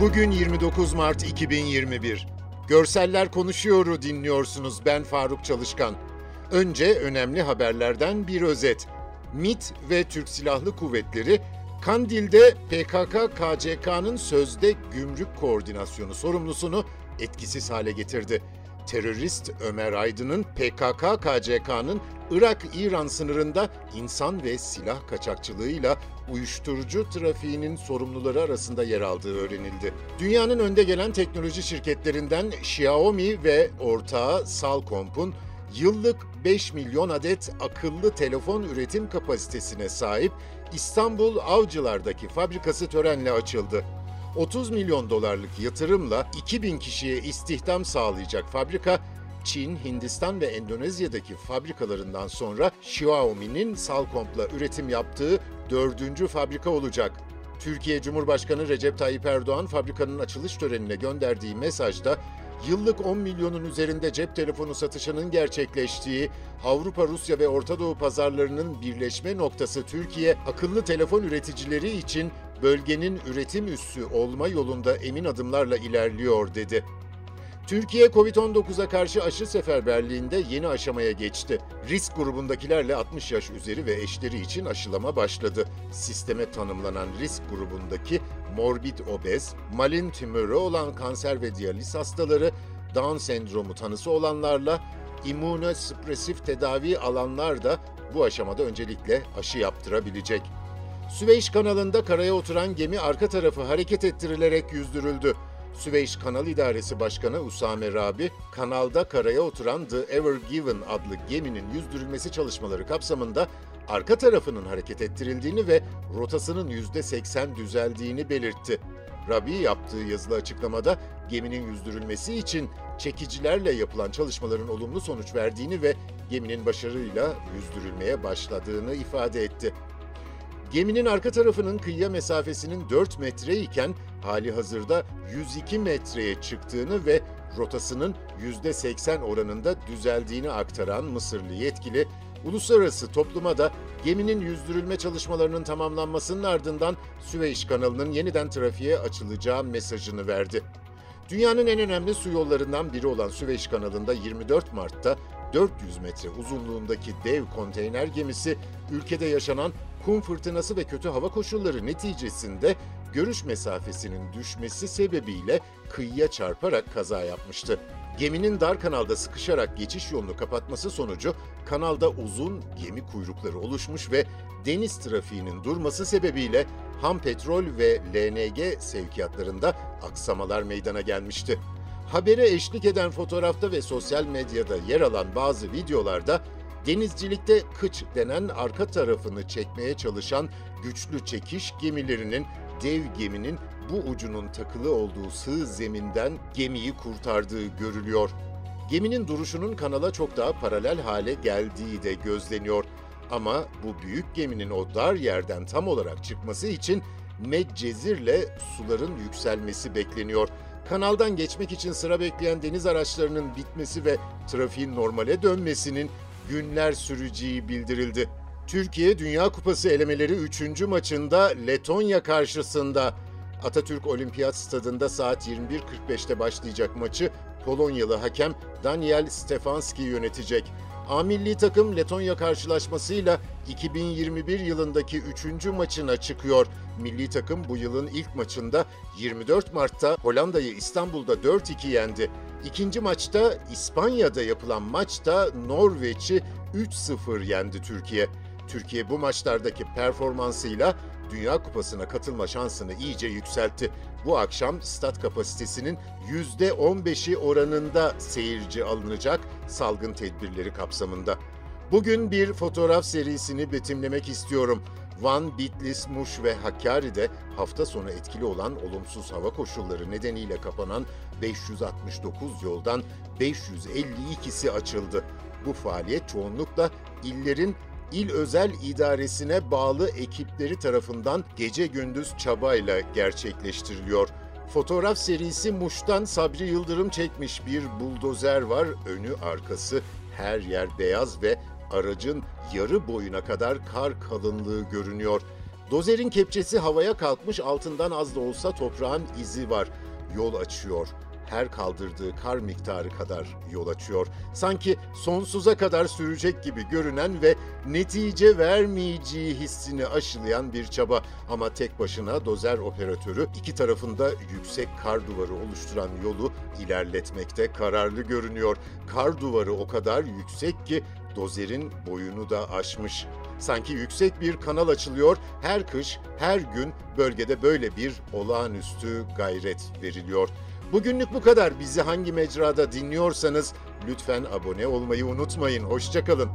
Bugün 29 Mart 2021. Görseller Konuşuyor'u dinliyorsunuz. Ben Faruk Çalışkan. Önce önemli haberlerden bir özet. MİT ve Türk Silahlı Kuvvetleri Kandil'de PKK-KCK'nın sözde gümrük koordinasyonu sorumlusunu etkisiz hale getirdi. Terörist Ömer Aydın'ın PKK-KCK'nın Irak-İran sınırında insan ve silah kaçakçılığıyla uyuşturucu trafiğinin sorumluları arasında yer aldığı öğrenildi. Dünyanın önde gelen teknoloji şirketlerinden Xiaomi ve ortağı Salcomp'un yıllık 5 milyon adet akıllı telefon üretim kapasitesine sahip İstanbul Avcılar'daki fabrikası törenle açıldı. 30 milyon dolarlık yatırımla 2000 kişiye istihdam sağlayacak fabrika, Çin, Hindistan ve Endonezya'daki fabrikalarından sonra Xiaomi'nin Salcomp'la üretim yaptığı dördüncü fabrika olacak. Türkiye Cumhurbaşkanı Recep Tayyip Erdoğan fabrikanın açılış törenine gönderdiği mesajda yıllık 10 milyonun üzerinde cep telefonu satışının gerçekleştiği, Avrupa, Rusya ve Orta Doğu pazarlarının birleşme noktası Türkiye, akıllı telefon üreticileri için bölgenin üretim üssü olma yolunda emin adımlarla ilerliyor dedi. Türkiye Covid-19'a karşı aşı seferberliğinde yeni aşamaya geçti. Risk grubundakilerle 60 yaş üzeri ve eşleri için aşılama başladı. Sisteme tanımlanan risk grubundaki morbid obez, malin tümörü olan kanser ve diyaliz hastaları, Down sendromu tanısı olanlarla immünosüpresif tedavi alanlar da bu aşamada öncelikle aşı yaptırabilecek. Süveyş kanalında karaya oturan gemi arka tarafı hareket ettirilerek yüzdürüldü. Süveyş Kanal İdaresi Başkanı Usame Rabi, kanalda karaya oturan The Ever Given adlı geminin yüzdürülmesi çalışmaları kapsamında arka tarafının hareket ettirildiğini ve rotasının %80 düzeldiğini belirtti. Rabi yaptığı yazılı açıklamada geminin yüzdürülmesi için çekicilerle yapılan çalışmaların olumlu sonuç verdiğini ve geminin başarıyla yüzdürülmeye başladığını ifade etti. Geminin arka tarafının kıyıya mesafesinin 4 metre iken hali hazırda 102 metreye çıktığını ve rotasının %80 oranında düzeldiğini aktaran Mısırlı yetkili, uluslararası topluma da geminin yüzdürülme çalışmalarının tamamlanmasının ardından Süveyş kanalının yeniden trafiğe açılacağı mesajını verdi. Dünyanın en önemli su yollarından biri olan Süveyş kanalında 24 Mart'ta 400 metre uzunluğundaki dev konteyner gemisi ülkede yaşanan kum fırtınası ve kötü hava koşulları neticesinde görüş mesafesinin düşmesi sebebiyle kıyıya çarparak kaza yapmıştı. Geminin dar kanalda sıkışarak geçiş yolunu kapatması sonucu kanalda uzun gemi kuyrukları oluşmuş ve deniz trafiğinin durması sebebiyle ham petrol ve LNG sevkiyatlarında aksamalar meydana gelmişti. Habere eşlik eden fotoğrafta ve sosyal medyada yer alan bazı videolarda denizcilikte kıç denen arka tarafını çekmeye çalışan güçlü çekiş gemilerinin dev geminin bu ucunun takılı olduğu sığ zeminden gemiyi kurtardığı görülüyor. Geminin duruşunun kanala çok daha paralel hale geldiği de gözleniyor. Ama bu büyük geminin o dar yerden tam olarak çıkması için Medcezir'le suların yükselmesi bekleniyor. Kanaldan geçmek için sıra bekleyen deniz araçlarının bitmesi ve trafiğin normale dönmesinin günler süreceği bildirildi. Türkiye Dünya Kupası elemeleri 3. maçında Letonya karşısında Atatürk Olimpiyat Stadında saat 21.45'te başlayacak maçı Polonyalı hakem Daniel Stefanski yönetecek. A milli takım Letonya karşılaşmasıyla 2021 yılındaki 3. maçına çıkıyor. Milli takım bu yılın ilk maçında 24 Mart'ta Hollanda'yı İstanbul'da 4-2 yendi. İkinci maçta İspanya'da yapılan maçta Norveç'i 3-0 yendi Türkiye. Türkiye bu maçlardaki performansıyla Dünya Kupası'na katılma şansını iyice yükseltti. Bu akşam stat kapasitesinin %15'i oranında seyirci alınacak salgın tedbirleri kapsamında. Bugün bir fotoğraf serisini betimlemek istiyorum. Van, Bitlis, Muş ve Hakkari'de hafta sonu etkili olan olumsuz hava koşulları nedeniyle kapanan 569 yoldan 552'si açıldı. Bu faaliyet çoğunlukla illerin İl Özel İdaresine bağlı ekipleri tarafından gece gündüz çabayla gerçekleştiriliyor. Fotoğraf serisi Muş'tan Sabri Yıldırım çekmiş bir buldozer var. Önü arkası her yer beyaz ve aracın yarı boyuna kadar kar kalınlığı görünüyor. Dozerin kepçesi havaya kalkmış altından az da olsa toprağın izi var. yol açıyor. Her kaldırdığı kar miktarı kadar yol açıyor. Sanki sonsuza kadar sürecek gibi görünen ve netice vermeyeceği hissini aşılayan bir çaba. Ama tek başına dozer operatörü iki tarafında yüksek kar duvarı oluşturan yolu ilerletmekte kararlı görünüyor. Kar duvarı o kadar yüksek ki dozerin boyunu da aşmış. Sanki yüksek bir kanal açılıyor, her kış, her gün bölgede böyle bir olağanüstü gayret veriliyor. Bugünlük bu kadar. Bizi hangi mecrada dinliyorsanız lütfen abone olmayı unutmayın. Hoşçakalın.